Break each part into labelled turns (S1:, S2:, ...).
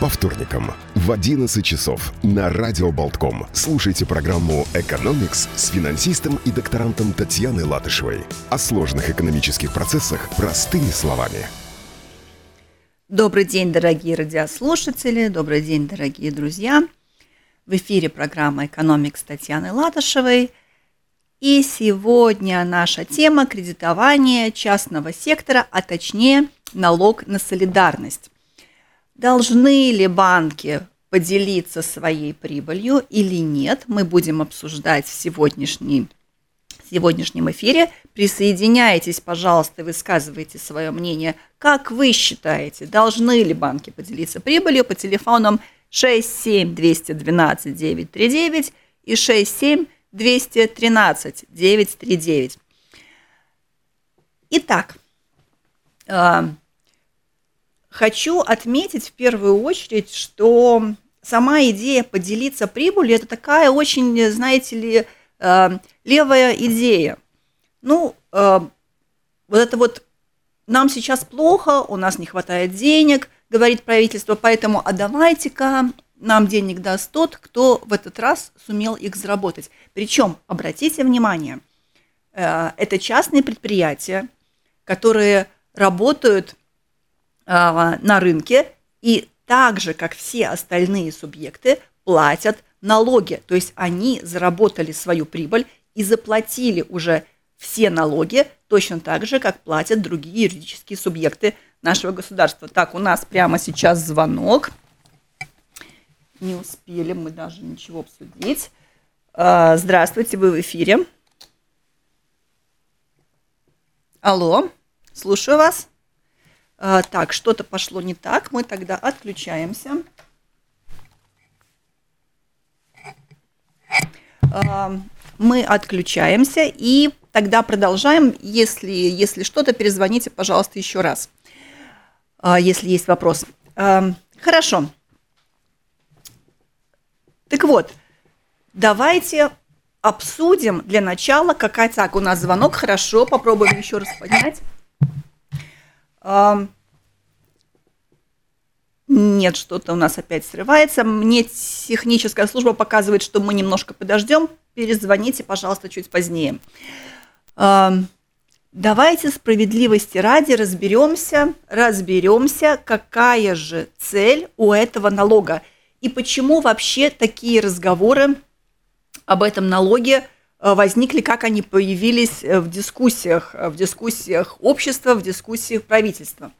S1: По вторникам в 11 часов на Радио Болтком слушайте программу «Экономикс» с финансистом и докторантом Татьяной Латышевой. О сложных экономических процессах простыми словами.
S2: Добрый день, дорогие радиослушатели, добрый день, дорогие друзья. В эфире программа «Экономикс» Татьяны Латышевой. И сегодня наша тема – кредитование частного сектора, а точнее налог на солидарность. Должны ли банки поделиться своей прибылью или нет, мы будем обсуждать в сегодняшней в сегодняшнем эфире. Присоединяйтесь, пожалуйста, высказывайте свое мнение. Как вы считаете, должны ли банки поделиться прибылью по телефонам 67 212 939 и 67 213 939? Итак, э, Хочу отметить в первую очередь, что сама идея поделиться прибылью – это такая очень, знаете ли, э, левая идея. Ну, э, вот это вот нам сейчас плохо, у нас не хватает денег, говорит правительство, поэтому а давайте-ка нам денег даст тот, кто в этот раз сумел их заработать. Причем, обратите внимание, э, это частные предприятия, которые работают на рынке и так же, как все остальные субъекты, платят налоги. То есть они заработали свою прибыль и заплатили уже все налоги точно так же, как платят другие юридические субъекты нашего государства. Так, у нас прямо сейчас звонок. Не успели мы даже ничего обсудить. А, здравствуйте, вы в эфире. Алло, слушаю вас. А, так, что-то пошло не так, мы тогда отключаемся. А, мы отключаемся и тогда продолжаем. Если, если что-то, перезвоните, пожалуйста, еще раз, а, если есть вопрос. Хорошо. Так вот, давайте обсудим для начала, какая так у нас звонок. Хорошо, попробуем еще раз поднять. Нет, что-то у нас опять срывается. Мне техническая служба показывает, что мы немножко подождем. Перезвоните, пожалуйста, чуть позднее. Давайте справедливости ради разберемся, разберемся, какая же цель у этого налога и почему вообще такие разговоры об этом налоге возникли, как они появились э, в дискуссиях, э, в дискуссиях общества, в дискуссиях правительства.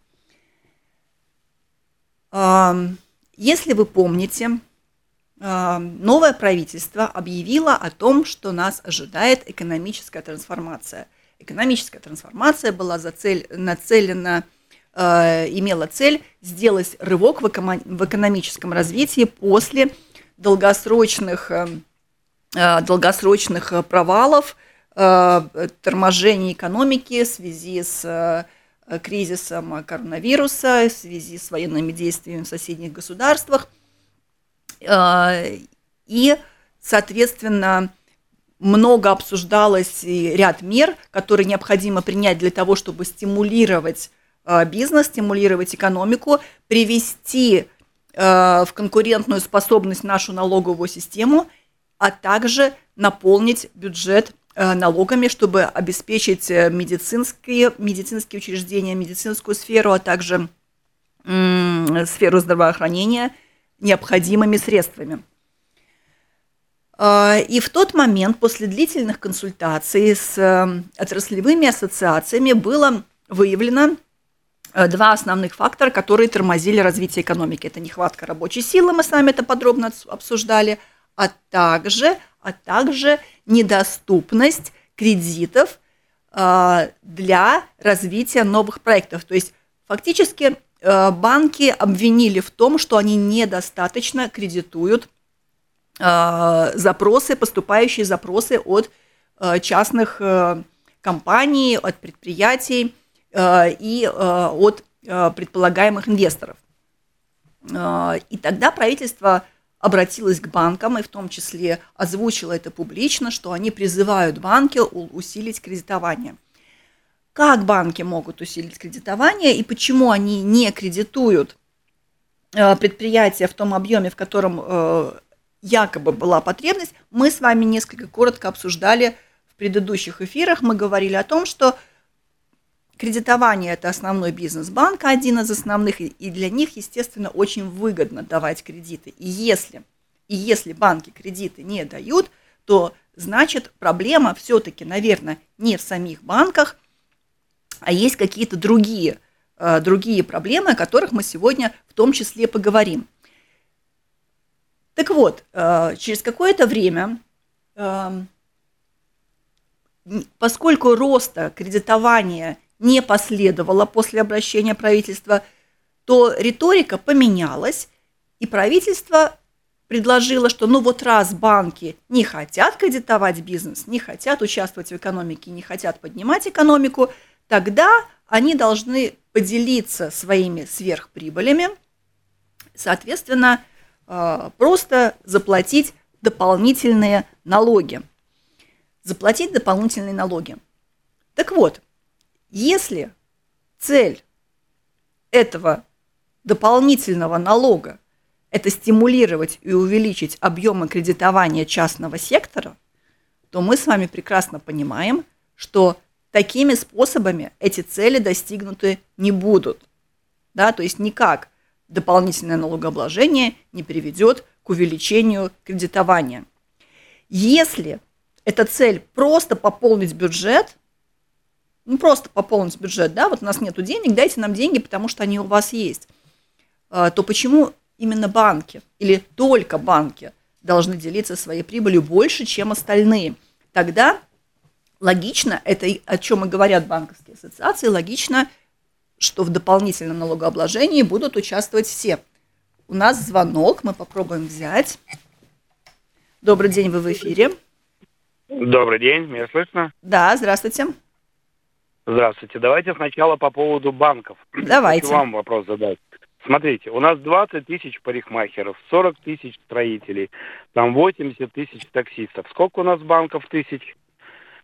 S2: Если вы помните, новое правительство объявило о том, что нас ожидает экономическая трансформация. Экономическая трансформация была за цель, нацелена, имела цель сделать рывок в экономическом развитии после долгосрочных Э, долгосрочных э, провалов, э, торможения экономики в связи с кризисом коронавируса, в связи с военными действиями в соседних государствах. И, соответственно, много обсуждалось и ряд мер, которые необходимо принять для того, чтобы стимулировать бизнес, стимулировать экономику, привести в конкурентную способность нашу налоговую систему а также наполнить бюджет э, налогами, чтобы обеспечить э, медицинские, медицинские учреждения, медицинскую сферу, а также сферу здравоохранения необходимыми средствами. Э, и в тот момент, после длительных консультаций с отраслевыми ассоциациями, было выявлено два основных фактора, которые тормозили развитие экономики. Это нехватка рабочей силы, мы с вами это подробно обсуждали – а также, а также недоступность кредитов э, для развития новых проектов. То есть фактически э, банки обвинили в том, что они недостаточно кредитуют э, запросы, поступающие запросы от частных компаний, от предприятий и от предполагаемых инвесторов. И тогда правительство обратилась к банкам и в том числе озвучила это публично, что они призывают банки усилить кредитование. Как банки могут усилить кредитование и почему они не кредитуют э, предприятия в том объеме, в котором э, якобы была потребность, мы с вами несколько коротко обсуждали в предыдущих эфирах. Мы говорили о том, что кредитование – это основной бизнес банка, один из основных, и для них, естественно, очень выгодно давать кредиты. И если, и если банки кредиты не дают, то значит проблема все-таки, наверное, не в самих банках, а есть какие-то другие, э, другие проблемы, о которых мы сегодня в том числе поговорим. Так вот, э, через какое-то время, э, поскольку роста кредитования не последовало после обращения правительства, то риторика поменялась, и правительство предложило, что ну вот раз банки не хотят кредитовать бизнес, не хотят участвовать в экономике, не хотят поднимать экономику, тогда они должны поделиться своими сверхприбылями, соответственно, а, просто заплатить дополнительные налоги. Заплатить дополнительные налоги. Так вот, если цель этого дополнительного налога – это стимулировать и увеличить объемы кредитования частного сектора, то мы с вами прекрасно понимаем, что такими способами эти цели достигнуты не будут. Да, то есть никак дополнительное налогообложение не приведет к увеличению кредитования. Если эта цель просто пополнить бюджет, ну просто пополнить бюджет, да, вот у нас нет денег, дайте нам деньги, потому что они у вас есть, а, то почему именно банки или только банки должны делиться своей прибылью больше, чем остальные? Тогда логично, это о чем и говорят банковские ассоциации, логично – что в дополнительном налогообложении будут участвовать все. У нас звонок, мы попробуем взять. Добрый день, вы в эфире.
S3: Добрый день, меня слышно?
S2: Да, здравствуйте.
S3: Здравствуйте. Давайте сначала по поводу банков.
S2: Давайте.
S3: Хочу вам вопрос задать. Смотрите, у нас 20 тысяч парикмахеров, 40 тысяч строителей, там 80 тысяч таксистов. Сколько у нас банков тысяч?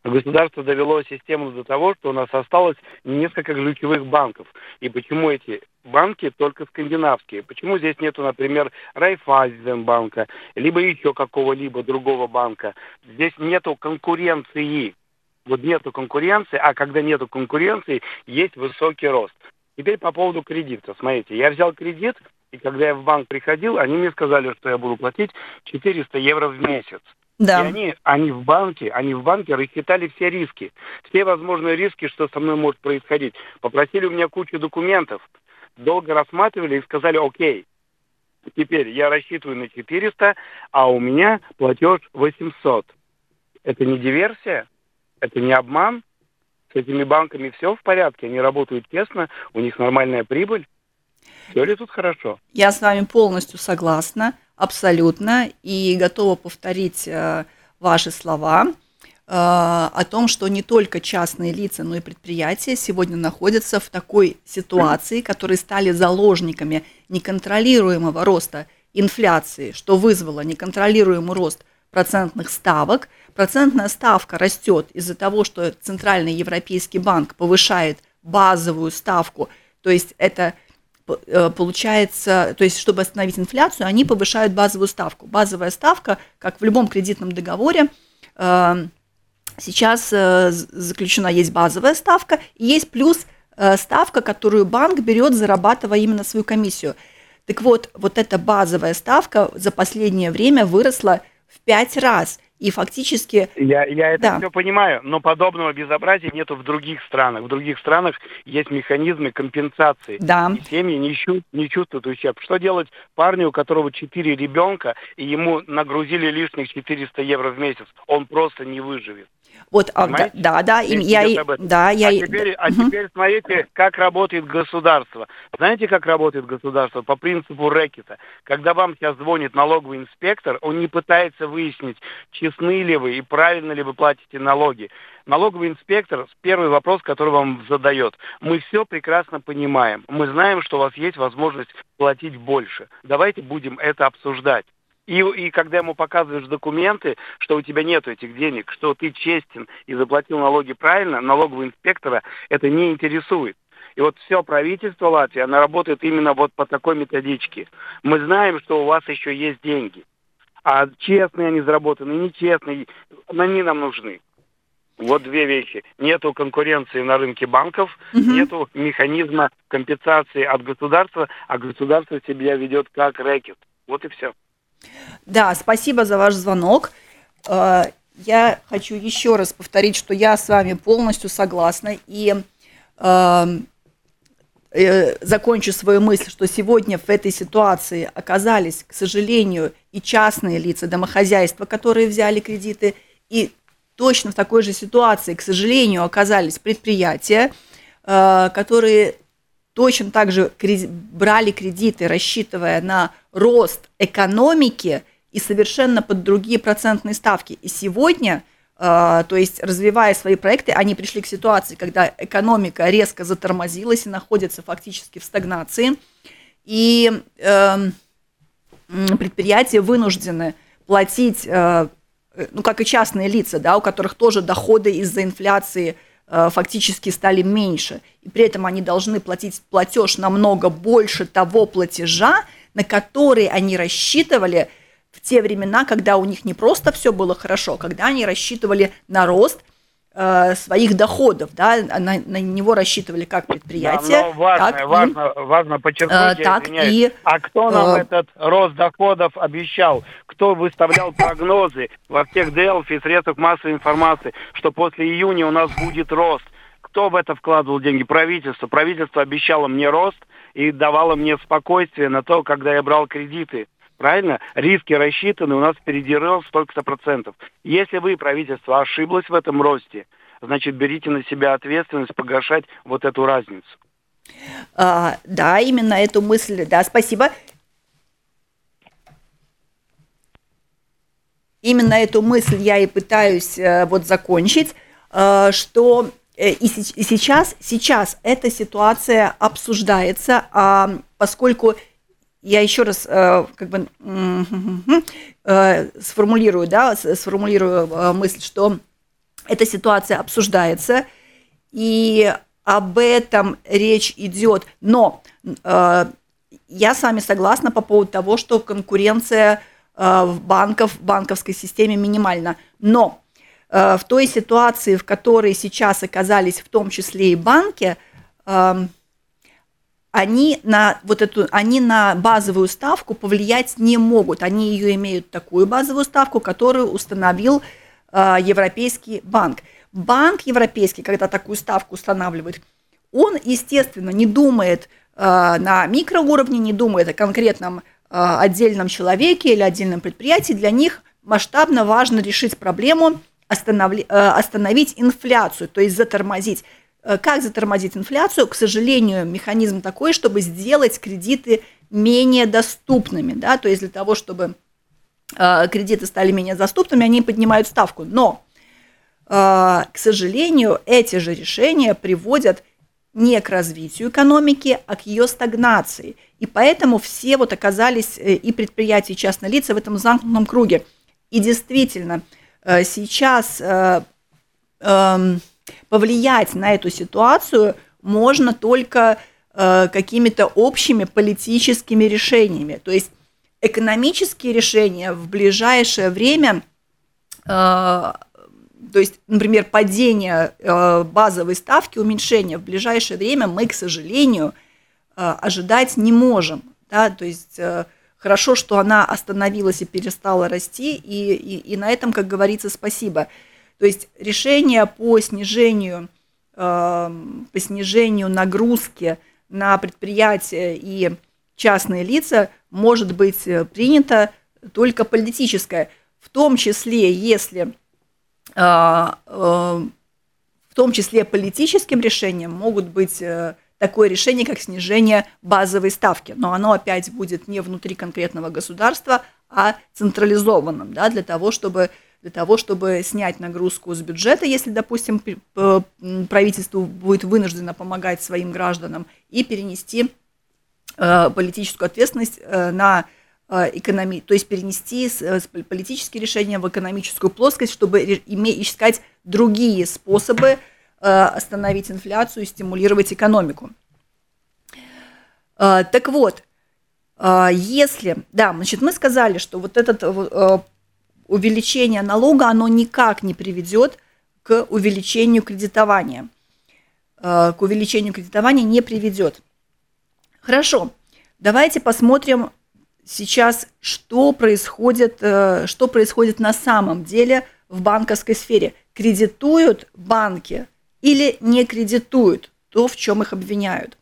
S3: государство довело систему до того, что у нас осталось несколько ключевых банков. И почему эти банки только скандинавские? Почему здесь нету, например, Райфайзенбанка, либо еще какого-либо другого банка? Здесь нету конкуренции. Вот нету конкуренции, а когда нету конкуренции, есть высокий рост. Теперь по поводу кредита. Смотрите, я взял кредит, и когда я в банк приходил, они мне сказали, что я буду платить 400 евро в месяц. Да. И они, они в банке, они в банке рассчитали все риски, все возможные риски, что со мной может происходить. Попросили у меня кучу документов, долго рассматривали и сказали, окей, теперь я рассчитываю на 400, а у меня платеж 800. Это не диверсия? Это не обман? С этими банками все в порядке, они работают честно, у них нормальная прибыль. Все ли тут хорошо?
S2: Я с вами полностью согласна, абсолютно, и готова повторить э, ваши слова э, о том, что не только частные лица, но и предприятия сегодня находятся в такой ситуации, которые стали заложниками неконтролируемого роста инфляции, что вызвало неконтролируемый рост процентных ставок. Процентная ставка растет из-за того, что Центральный Европейский банк повышает базовую ставку, то есть это Э, получается, то есть чтобы остановить инфляцию, они повышают базовую ставку. Базовая ставка, как в любом кредитном договоре, э, сейчас э, заключена есть базовая ставка, и есть плюс ставка, которую банк берет, зарабатывая именно свою комиссию. Так вот, вот эта базовая ставка за последнее время выросла в пять раз – и фактически...
S3: Я, я это да. все понимаю, но подобного безобразия нету в других странах. В других странах есть механизмы компенсации.
S2: Да.
S3: И семьи не, чувствуют, не чувствуют ущерб. Что делать парню, у которого четыре ребенка, и ему нагрузили лишних 400 евро в месяц? Он просто не выживет.
S2: Вот, а, да, да, да, и, я, да, я...
S3: А теперь, а угу. теперь смотрите, как работает государство. Знаете, как работает государство? По принципу рэкета. Когда вам сейчас звонит налоговый инспектор, он не пытается выяснить, честны ли вы и правильно ли вы платите налоги. Налоговый инспектор, первый вопрос, который вам задает. Мы все прекрасно понимаем. Мы знаем, что у вас есть возможность платить больше. Давайте будем это обсуждать. И, и когда ему показываешь документы, что у тебя нет этих денег, что ты честен и заплатил налоги правильно, налогового инспектора это не интересует. И вот все правительство Латвии, оно работает именно вот по такой методичке. Мы знаем, что у вас еще есть деньги. А честные они заработаны, нечестные, они нам нужны. Вот две вещи. Нету конкуренции на рынке банков, угу. нету механизма компенсации от государства, а государство себя ведет как рэкет. Вот и все.
S2: Да, спасибо за ваш звонок. Э, я хочу еще раз повторить, что я с вами полностью согласна и э, э, закончу свою мысль, что сегодня в этой ситуации оказались, к сожалению, и частные лица, домохозяйства, которые взяли кредиты, и точно в такой же ситуации, к сожалению, оказались предприятия, э, которые точно так же брали кредиты, рассчитывая на рост экономики и совершенно под другие процентные ставки. И сегодня, э, то есть развивая свои проекты, они пришли к ситуации, когда экономика резко затормозилась и находится фактически в стагнации, и эм, предприятия вынуждены платить э, Э, ну, как и частные лица, да, у которых тоже доходы из-за инфляции фактически стали меньше, и при этом они должны платить платеж намного больше того платежа, на который они рассчитывали в те времена, когда у них не просто все было хорошо, когда они рассчитывали на рост Э, своих доходов, да, на, на него рассчитывали как предприятие. Да,
S3: но важно, так важно, и, важно подчеркнуть, э, так и, а кто нам э, этот рост доходов обещал? Кто выставлял прогнозы во всех Делфи, средствах массовой информации, что после июня у нас будет рост? Кто в это вкладывал деньги? Правительство. Правительство обещало мне рост и давало мне спокойствие на то, когда я брал кредиты правильно? Риски рассчитаны, у нас впереди рост столько-то процентов. Если вы, правительство, ошиблось в этом росте, значит, берите на себя ответственность погашать вот эту разницу.
S2: А, да, именно эту мысль, да, спасибо. Именно эту мысль я и пытаюсь э, вот закончить, э, что э, и, сейчас, сейчас эта ситуация обсуждается, а, поскольку я еще раз э, как бы э, сформулирую, да, сформулирую э, мысль, что эта ситуация обсуждается, и об этом речь идет. Но я с вами согласна по поводу того, что конкуренция в банков, в банковской системе минимальна. Но в той ситуации, в которой сейчас оказались в том числе и банки, эм, они на вот эту, они на базовую ставку повлиять не могут. Они ее имеют такую базовую ставку, которую установил э, Европейский банк. Банк европейский, когда такую ставку устанавливает, он, естественно, не думает э, на микроуровне, не думает о конкретном э, отдельном человеке или отдельном предприятии. Для них масштабно важно решить проблему э, остановить инфляцию, то есть затормозить. Э, как затормозить инфляцию? К сожалению, механизм такой, чтобы сделать кредиты менее доступными, да, то есть для того, чтобы э, кредиты стали менее доступными, они поднимают ставку. Но, э, к сожалению, эти же решения приводят не к развитию экономики, а к ее стагнации. И поэтому все вот оказались и предприятия, и частные лица в этом замкнутом круге. И действительно, сейчас эм, повлиять на эту ситуацию можно только э, какими-то общими политическими решениями. То есть экономические решения в ближайшее время, э, то есть, например, падение э, базовой ставки, уменьшение в ближайшее время мы, к сожалению, ожидать не можем. Да? То есть хорошо, что она остановилась и перестала расти, и, и, и на этом, как говорится, спасибо. То есть решение по снижению, эм, по снижению нагрузки на предприятия и частные лица может быть э, принято только политическое, в том числе, если э, э, в том числе политическим решением могут быть такое решение, как снижение базовой ставки. Но оно опять будет не внутри конкретного государства, а централизованным, да, для того, чтобы для того, чтобы снять нагрузку с бюджета, если, допустим, правительство будет вынуждено помогать своим гражданам, и перенести э, политическую ответственность э, на э, экономи... то есть перенести политические решения в экономическую плоскость, чтобы искать другие способы остановить инфляцию и стимулировать экономику. Так вот, если, да, значит, мы сказали, что вот это увеличение налога, оно никак не приведет к увеличению кредитования. К увеличению кредитования не приведет. Хорошо, давайте посмотрим сейчас, что происходит, что происходит на самом деле в банковской сфере. Кредитуют банки или не кредитуют то, в чем их обвиняют.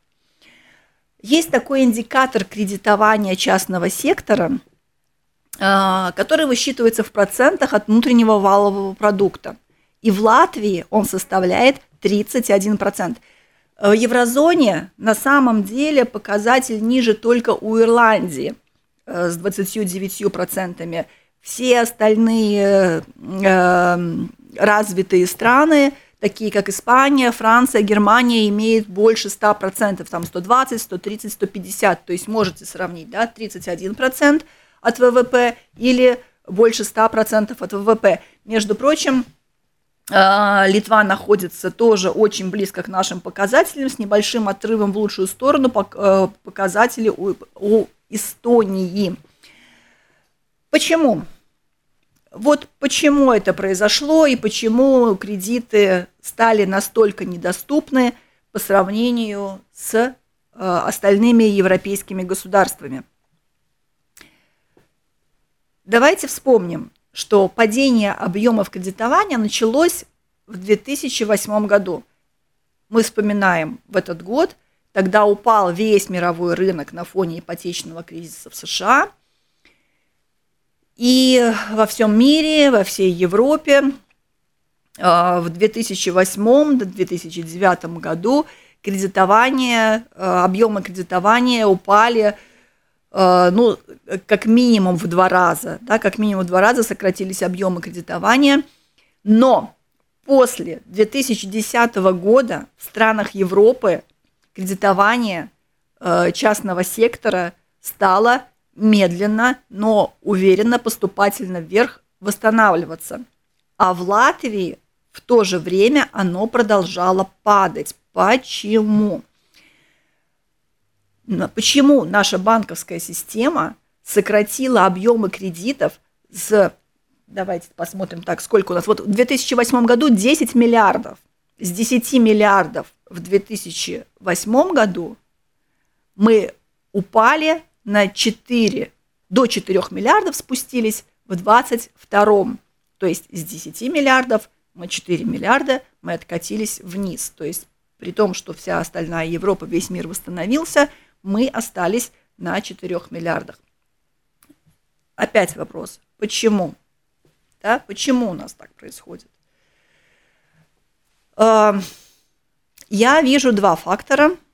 S2: Есть такой индикатор кредитования частного сектора, который высчитывается в процентах от внутреннего валового продукта. И в Латвии он составляет 31%. В еврозоне на самом деле показатель ниже только у Ирландии э, с 29%. Все остальные э, развитые страны – такие как Испания, Франция, Германия, имеют больше 100%, там 120, 130, 150, то есть можете сравнить, да, 31% от ВВП или больше 100% от ВВП. Между прочим, а, Литва находится тоже очень близко к нашим показателям, с небольшим отрывом в лучшую сторону э, показатели у, Эстонии. Почему? Вот почему это произошло и почему кредиты стали настолько недоступны по сравнению с э, остальными европейскими государствами. Давайте вспомним, что падение объемов кредитования началось в 2008 году. Мы вспоминаем в этот год, тогда упал весь мировой рынок на фоне ипотечного кризиса в США – и во всем мире, во всей Европе а, в 2008-2009 году кредитование, а, объемы кредитования упали ну, как минимум в два раза, да, как минимум в два раза сократились объемы кредитования, но после 2010 года в странах Европы кредитование частного сектора стало медленно, но уверенно, поступательно вверх восстанавливаться. А в Латвии в то же время оно продолжало падать. Почему? Почему наша банковская система сократила объемы кредитов с, давайте посмотрим так, сколько у нас, вот в 2008 году 10 миллиардов, с 10 миллиардов в 2008 году мы упали на 4, до 4 миллиардов спустились в 22 То есть с 10 миллиардов мы 4 миллиарда мы откатились вниз. То есть при том, что вся остальная Европа, весь мир восстановился, мы остались на 4 миллиардах. Опять вопрос, почему? Да, почему у нас так происходит? Я вижу два фактора –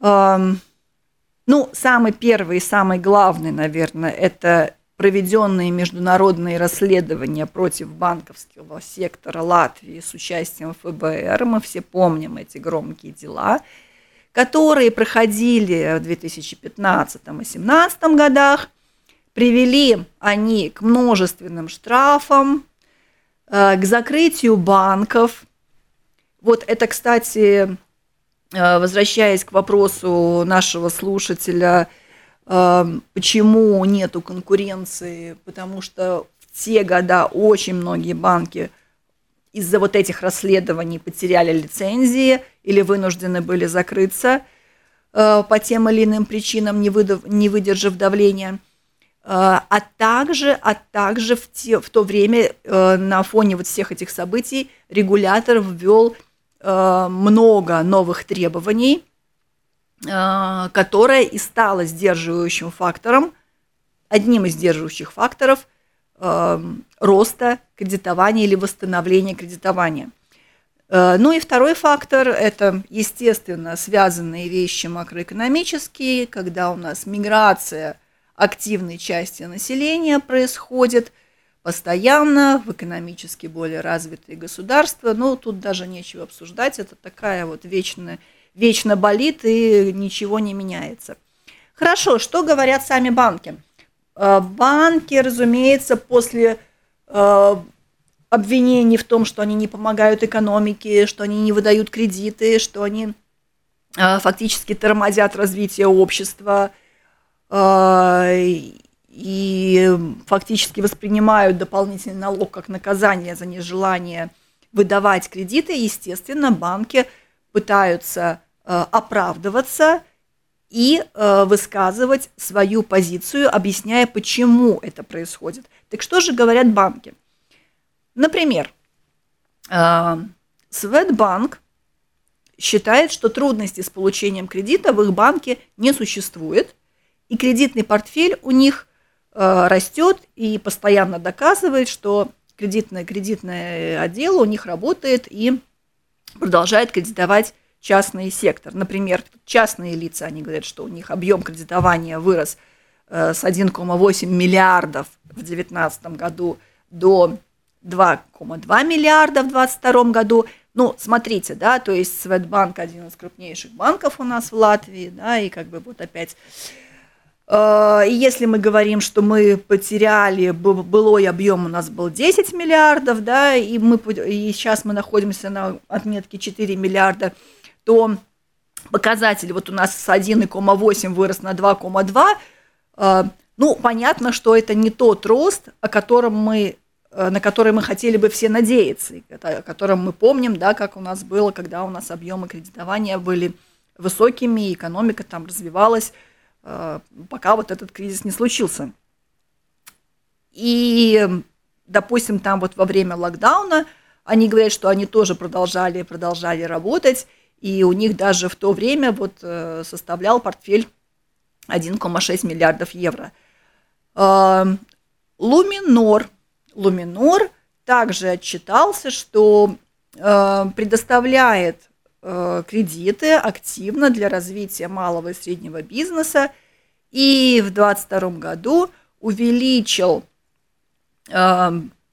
S2: ну, самый первый и самый главный, наверное, это проведенные международные расследования против банковского сектора Латвии с участием ФБР. Мы все помним эти громкие дела, которые проходили в 2015 и 2017 годах. Привели они к множественным штрафам, э, к закрытию банков. Вот это, кстати, Э, возвращаясь к вопросу нашего слушателя, э, почему нету конкуренции, потому что в те года очень многие банки из-за вот этих расследований потеряли лицензии или вынуждены были закрыться э, по тем или иным причинам, не, выдав, не выдержав давления. А также, а также в, те, в то время на фоне вот всех этих событий регулятор ввел Э, много новых требований, э, которое и стало сдерживающим фактором, одним из сдерживающих факторов э, роста кредитования или восстановления кредитования. Ну и второй фактор – это, естественно, связанные вещи макроэкономические, когда у нас миграция активной части населения происходит – постоянно в экономически более развитые государства. Но тут даже нечего обсуждать, это такая вот вечно, вечно болит и ничего не меняется. Хорошо, что говорят сами банки? Э, банки, разумеется, после э, обвинений в том, что они не помогают экономике, что они не выдают кредиты, что они э, фактически тормозят развитие общества и фактически воспринимают дополнительный налог как наказание за нежелание выдавать кредиты, естественно, банки пытаются оправдываться и высказывать свою позицию, объясняя, почему это происходит. Так что же говорят банки? Например, Светбанк считает, что трудности с получением кредита в их банке не существует, и кредитный портфель у них э, растет и постоянно доказывает, что кредитный, кредитный отдел у них работает и продолжает кредитовать частный сектор. Например, частные лица, они говорят, что у них объем кредитования вырос э, с 1,8 миллиардов в 2019 году до 2,2 миллиарда в 2022 году. Ну, смотрите, да, то есть Светбанк один из крупнейших банков у нас в Латвии, да, и как бы вот опять э, и если мы говорим, что мы потеряли, былой объем у нас был 10 миллиардов, да, и, мы, и сейчас мы находимся на отметке 4 миллиарда, то показатель вот у нас с 1,8 вырос на 2,2, э, ну, понятно, что это не тот рост, о котором мы Э, на который мы хотели бы все надеяться, о котором мы помним, да, как у нас было, когда у нас объемы кредитования были высокими, экономика там развивалась, э, пока вот этот кризис не случился. И, допустим, там вот во время локдауна они говорят, что они тоже продолжали, продолжали работать, и у них даже в то время вот э, составлял портфель 1,6 миллиардов евро. Луминор – Луминор также отчитался, что э, предоставляет э, кредиты активно для развития малого и среднего бизнеса и в 2022 году увеличил э,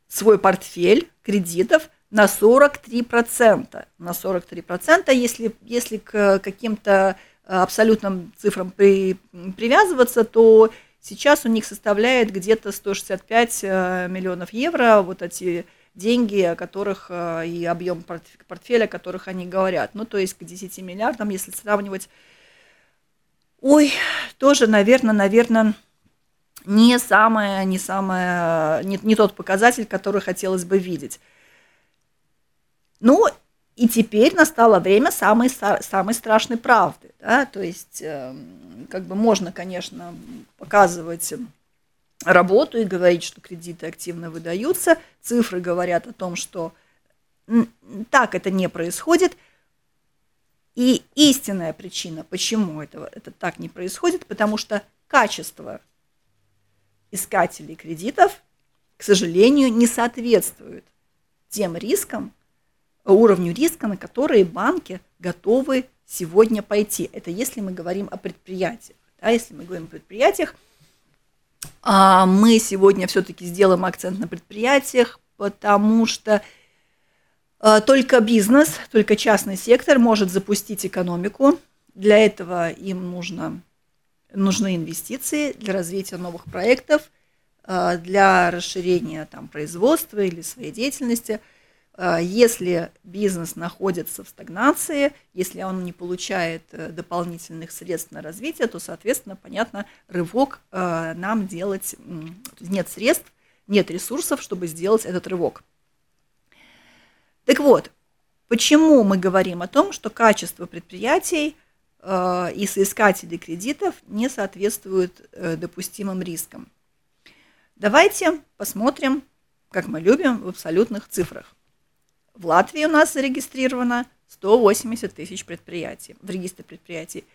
S2: свой портфель кредитов на 43%. На 43%, если, если к каким-то абсолютным цифрам при, привязываться, то Сейчас у них составляет где-то 165 э, миллионов евро, вот эти деньги, о которых э, и объем портфеля, о которых они говорят. Ну, то есть к 10 миллиардам, если сравнивать, ой, тоже, наверное, наверное, не самое, не самое, не, не тот показатель, который хотелось бы видеть. Ну, и теперь настало время самой, самой страшной правды. Да? То есть, эм, как бы можно, конечно, показывать работу и говорить, что кредиты активно выдаются. Цифры говорят о том, что так это не происходит. И истинная причина, почему это, это так не происходит, потому что качество искателей кредитов, к сожалению, не соответствует тем рискам, уровню риска, на которые банки готовы сегодня пойти. Это если мы говорим о предприятиях. Да, если мы говорим о предприятиях, а, мы сегодня все-таки сделаем акцент на предприятиях, потому что а, только бизнес, только частный сектор может запустить экономику. Для этого им нужно, нужны инвестиции для развития новых проектов, а, для расширения там, производства или своей деятельности – если бизнес находится в стагнации, если он не получает э, дополнительных средств на развитие, то, соответственно, понятно, рывок э, нам делать нет средств, нет ресурсов, чтобы сделать этот рывок. Так вот, почему мы говорим о том, что качество предприятий э, и соискателей кредитов не соответствует допустимым рискам? Давайте посмотрим, как мы любим, в абсолютных цифрах. В Латвии у нас зарегистрировано 180 тысяч предприятий в регистре предприятий.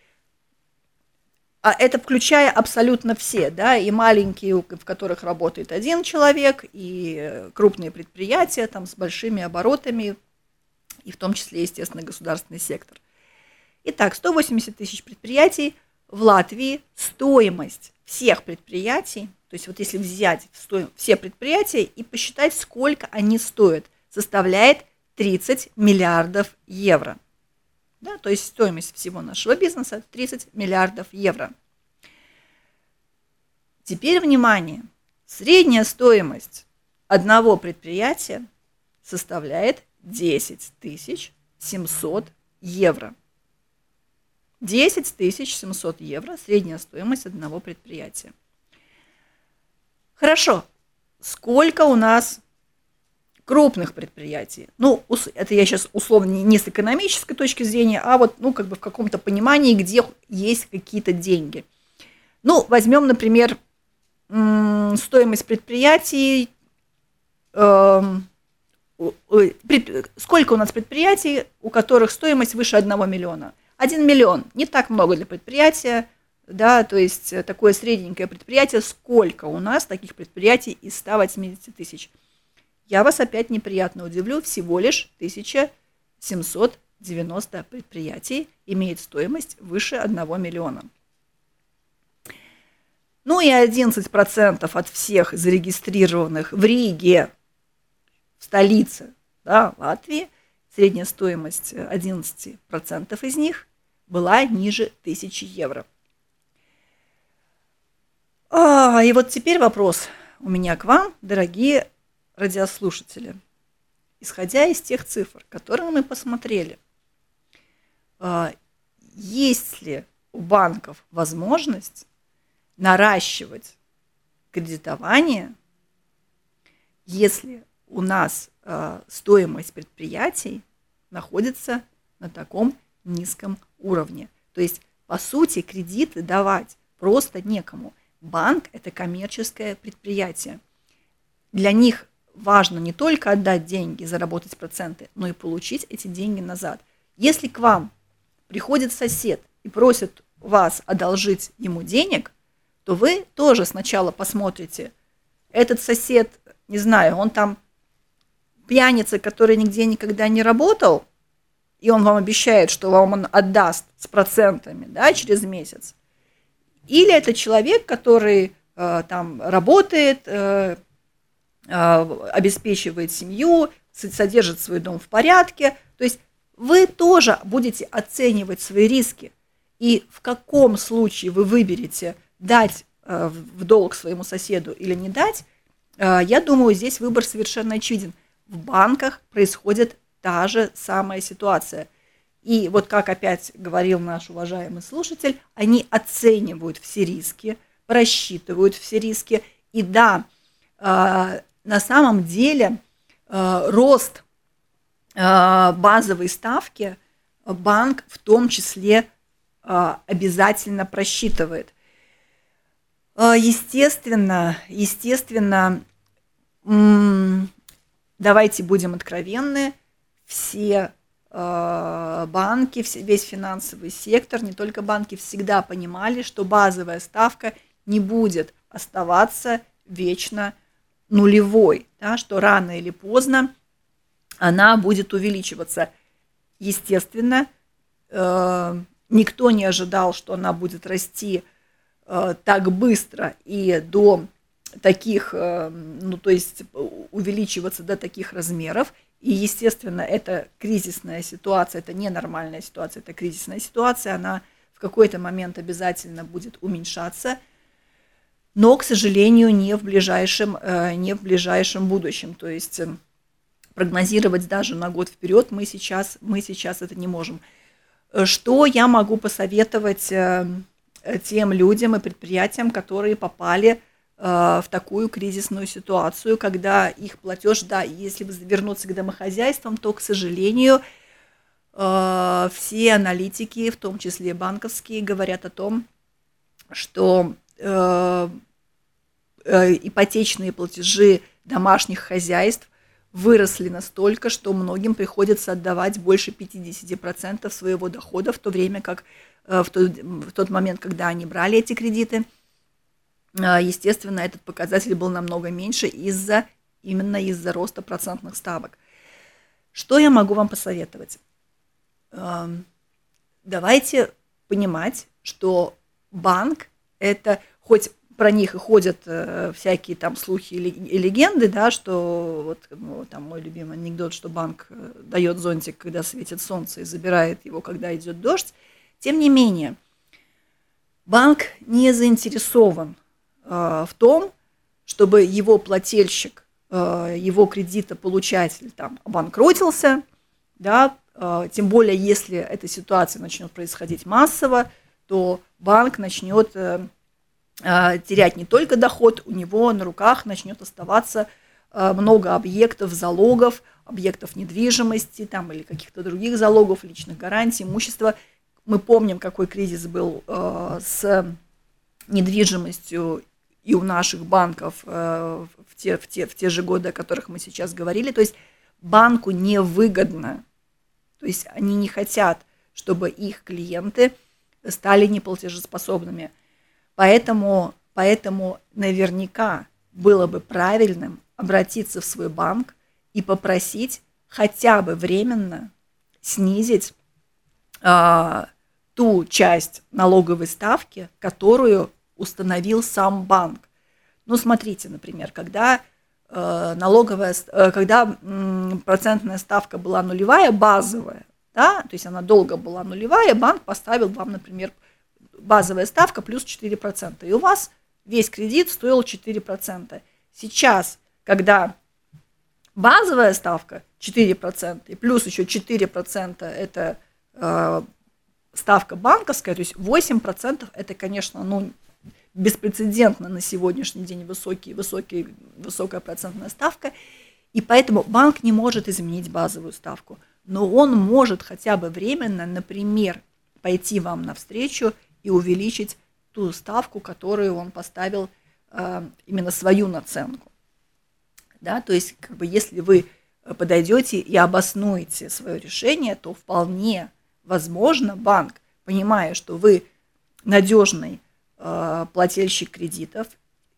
S2: А это включая абсолютно все, да, и маленькие, в которых работает один человек, и крупные предприятия там с большими оборотами, и в том числе, естественно, государственный сектор. Итак, 180 тысяч предприятий в Латвии, стоимость всех предприятий, то есть вот если взять все предприятия и посчитать, сколько они стоят, составляет 30 миллиардов евро. Да, то есть стоимость всего нашего бизнеса 30 миллиардов евро. Теперь внимание. Средняя стоимость одного предприятия составляет 10 700 евро. 10 700 евро – средняя стоимость одного предприятия. Хорошо, сколько у нас крупных предприятий? Ну, это я сейчас условно не с экономической точки зрения, а вот, ну, как бы в каком-то понимании, где есть какие-то деньги. Ну, возьмем, например, стоимость предприятий, эм, сколько у нас предприятий, у которых стоимость выше 1 миллиона? 1 миллион, не так много для предприятия, да, то есть э, такое средненькое предприятие, сколько у нас таких предприятий из 180 тысяч? Я вас опять неприятно удивлю, всего лишь 1790 предприятий имеет стоимость выше 1 миллиона. Ну и 11% от всех зарегистрированных в Риге, в столице да, Латвии, средняя стоимость 11% из них была ниже 1000 евро. А, и вот теперь вопрос у меня к вам, дорогие радиослушатели. Исходя из тех цифр, которые мы посмотрели, а, есть ли у банков возможность наращивать кредитование, если у нас а, стоимость предприятий находится на таком низком уровне. То есть, по сути, кредиты давать просто некому. Банк – это коммерческое предприятие. Для них важно не только отдать деньги, заработать проценты, но и получить эти деньги назад. Если к вам приходит сосед и просит вас одолжить ему денег, то вы тоже сначала посмотрите, этот сосед, не знаю, он там пьяница, который нигде никогда не работал, и он вам обещает, что вам он отдаст с процентами да, через месяц. Или это человек, который э, там работает, э, обеспечивает семью, содержит свой дом в порядке. То есть вы тоже будете оценивать свои риски. И в каком случае вы выберете дать э, в долг своему соседу или не дать, э, я думаю, здесь выбор совершенно очевиден. В банках происходит та же самая ситуация. И вот как опять говорил наш уважаемый слушатель, они оценивают все риски, просчитывают все риски. И да, э, на самом деле э, рост э, базовой ставки банк в том числе обязательно просчитывает. Естественно, естественно, давайте будем откровенны, все э, банки, весь финансовый сектор, не только банки, всегда понимали, что базовая ставка не будет оставаться вечно нулевой, да, что рано или поздно она будет увеличиваться. Естественно, э, никто не ожидал, что она будет расти э, так быстро и до таких, ну то есть увеличиваться до таких размеров. И, естественно, это кризисная ситуация, это ненормальная ситуация, это кризисная ситуация, она в какой-то момент обязательно будет уменьшаться, но, к сожалению, не в ближайшем, э, не в ближайшем будущем. То есть эм, прогнозировать даже на год вперед мы сейчас, мы сейчас это не можем. Э, что я могу посоветовать э, тем людям и предприятиям, которые попали в такую кризисную ситуацию, когда их платеж, да, если вернуться к домохозяйствам, то, к сожалению, все аналитики, в том числе банковские, говорят о том, что ипотечные платежи домашних хозяйств выросли настолько, что многим приходится отдавать больше 50% своего дохода, в то время как в тот, в тот момент, когда они брали эти кредиты – а, естественно, этот показатель был намного меньше из-за именно из-за роста процентных ставок. Что я могу вам посоветовать? Давайте понимать, что банк это хоть про них ходят э, всякие там слухи и легенды, да, что вот ну, там мой любимый анекдот, что банк э, дает зонтик, когда светит солнце, и забирает его, когда идет дождь. Тем не менее, банк не заинтересован Э, в том, чтобы его плательщик, э, его кредитополучатель там обанкротился, да, э, тем более если эта ситуация начнет происходить массово, то банк начнет э, терять не только доход, у него на руках начнет оставаться много объектов, залогов, объектов недвижимости там, или каких-то других залогов, личных гарантий, имущества. Мы помним, какой кризис был с недвижимостью и у наших банков в, те, в, те, в те же годы, о которых мы сейчас говорили. То есть банку невыгодно, то есть они не хотят, чтобы их клиенты стали неплатежеспособными. Поэтому, поэтому наверняка было бы правильным обратиться в свой банк и попросить хотя бы временно снизить а, ту часть налоговой ставки, которую установил сам банк. Ну, смотрите, например, когда Э, налоговая, э, когда процентная ставка была нулевая, базовая, да, то есть она долго была нулевая, банк поставил вам, например, базовая ставка плюс 4%, и у вас весь кредит стоил 4%. Сейчас, когда базовая ставка 4%, и плюс еще 4% это э, ставка банковская, то есть 8% это, конечно, ну, беспрецедентно на сегодняшний день высокий, высокий, высокая процентная ставка, и поэтому банк не может изменить базовую ставку, но он может хотя бы временно, например, пойти вам навстречу и увеличить ту ставку, которую он поставил э, именно свою наценку. Да, то есть, как бы, если вы подойдете и обоснуете свое решение, то вполне возможно банк, понимая, что вы надежный Э, плательщик кредитов,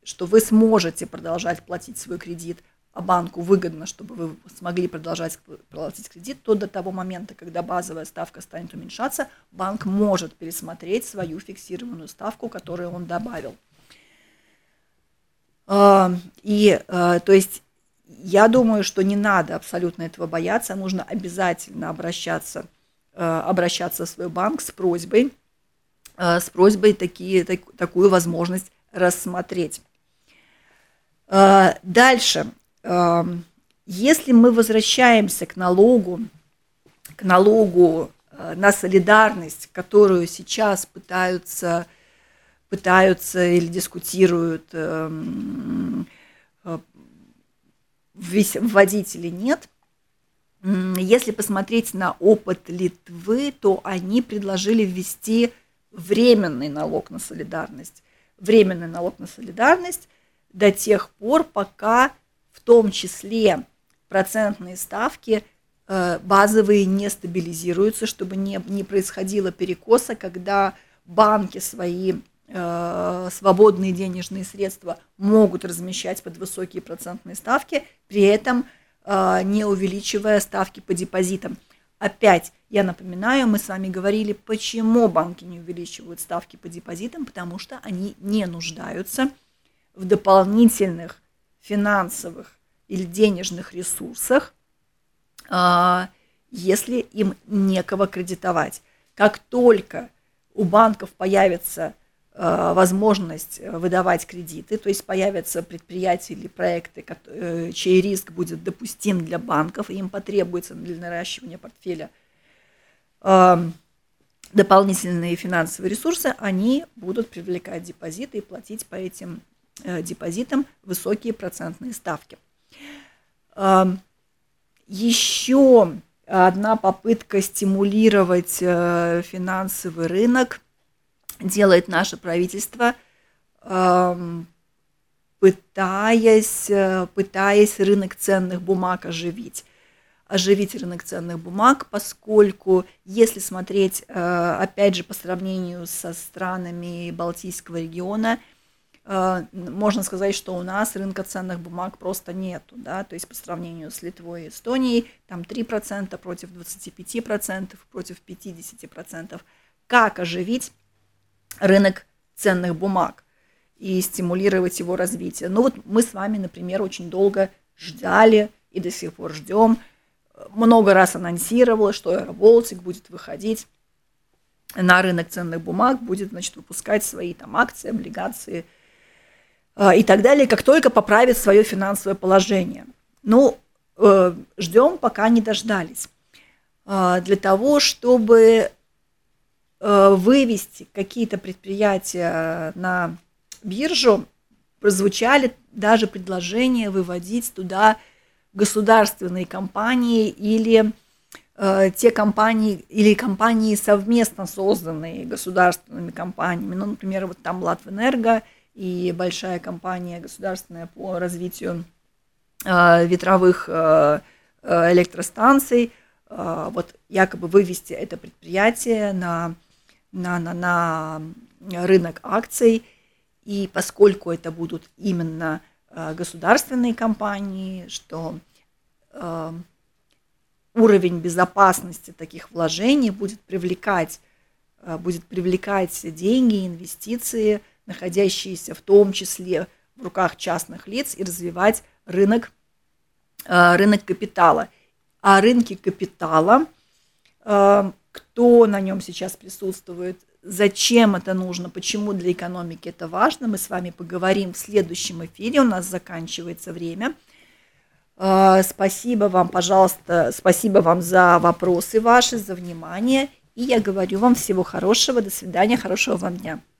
S2: что вы сможете продолжать платить свой кредит, банку выгодно, чтобы вы смогли продолжать платить кредит, то до того момента, когда базовая ставка станет уменьшаться, банк может пересмотреть свою фиксированную ставку, которую он добавил. Э, и, э, то есть, я думаю, что не надо абсолютно этого бояться, нужно обязательно обращаться, обращаться в свой банк с просьбой с просьбой такие, так, такую возможность рассмотреть. Дальше. Э, если мы возвращаемся к налогу, к налогу на солидарность, которую сейчас пытаются, пытаются или дискутируют вводить или нет, если посмотреть на опыт Литвы, то они предложили ввести временный налог на солидарность. Временный налог на солидарность до тех пор, пока в том числе процентные ставки э, базовые не стабилизируются, чтобы не, не происходило перекоса, когда банки свои э, свободные денежные средства могут размещать под высокие процентные ставки, при этом э, не увеличивая ставки по депозитам. Опять, я напоминаю, мы с вами говорили, почему банки не увеличивают ставки по депозитам, потому что они не нуждаются в дополнительных финансовых или денежных ресурсах, а, если им некого кредитовать. Как только у банков появится Э, возможность выдавать кредиты, то есть появятся предприятия или проекты, э, чей риск будет допустим для банков, и им потребуется для наращивания портфеля дополнительные финансовые ресурсы, они будут привлекать депозиты и платить по этим депозитам высокие процентные ставки. Еще одна попытка стимулировать финансовый рынок – делает наше правительство, пытаясь, э, пытаясь рынок ценных бумаг оживить оживить рынок ценных бумаг, поскольку если смотреть, э, опять же, по сравнению со странами Балтийского региона, э, можно сказать, что у нас рынка ценных бумаг просто нету, да, то есть по сравнению с Литвой и Эстонией, там 3% против 25%, против 50%. Как оживить рынок ценных бумаг и стимулировать его развитие. Ну вот мы с вами, например, очень долго ждали и до сих пор ждем, много раз анонсировала, что Аэроболтик будет выходить на рынок ценных бумаг, будет, значит, выпускать свои там акции, облигации э, и так далее, как только поправит свое финансовое положение. Ну, э, ждем, пока не дождались. для того, чтобы вывести какие-то предприятия на биржу, прозвучали даже предложения выводить туда государственные компании или э, те компании или компании совместно созданные государственными компаниями, ну, например, вот там Латвэнерго и большая компания государственная по развитию э, ветровых э, э электростанций, вот якобы вывести это предприятие на, на, на, на рынок акций, и поскольку это будут именно государственные компании, что уровень безопасности таких вложений будет привлекать, будет привлекать деньги, инвестиции, находящиеся в том числе в руках частных лиц, и развивать рынок, рынок капитала. А рынки капитала, кто на нем сейчас присутствует, Зачем это нужно, почему для экономики это важно, мы с вами поговорим в следующем эфире, у нас заканчивается время. А, спасибо вам, пожалуйста, спасибо вам за вопросы ваши, за внимание. И я говорю вам всего хорошего, до свидания, хорошего вам дня.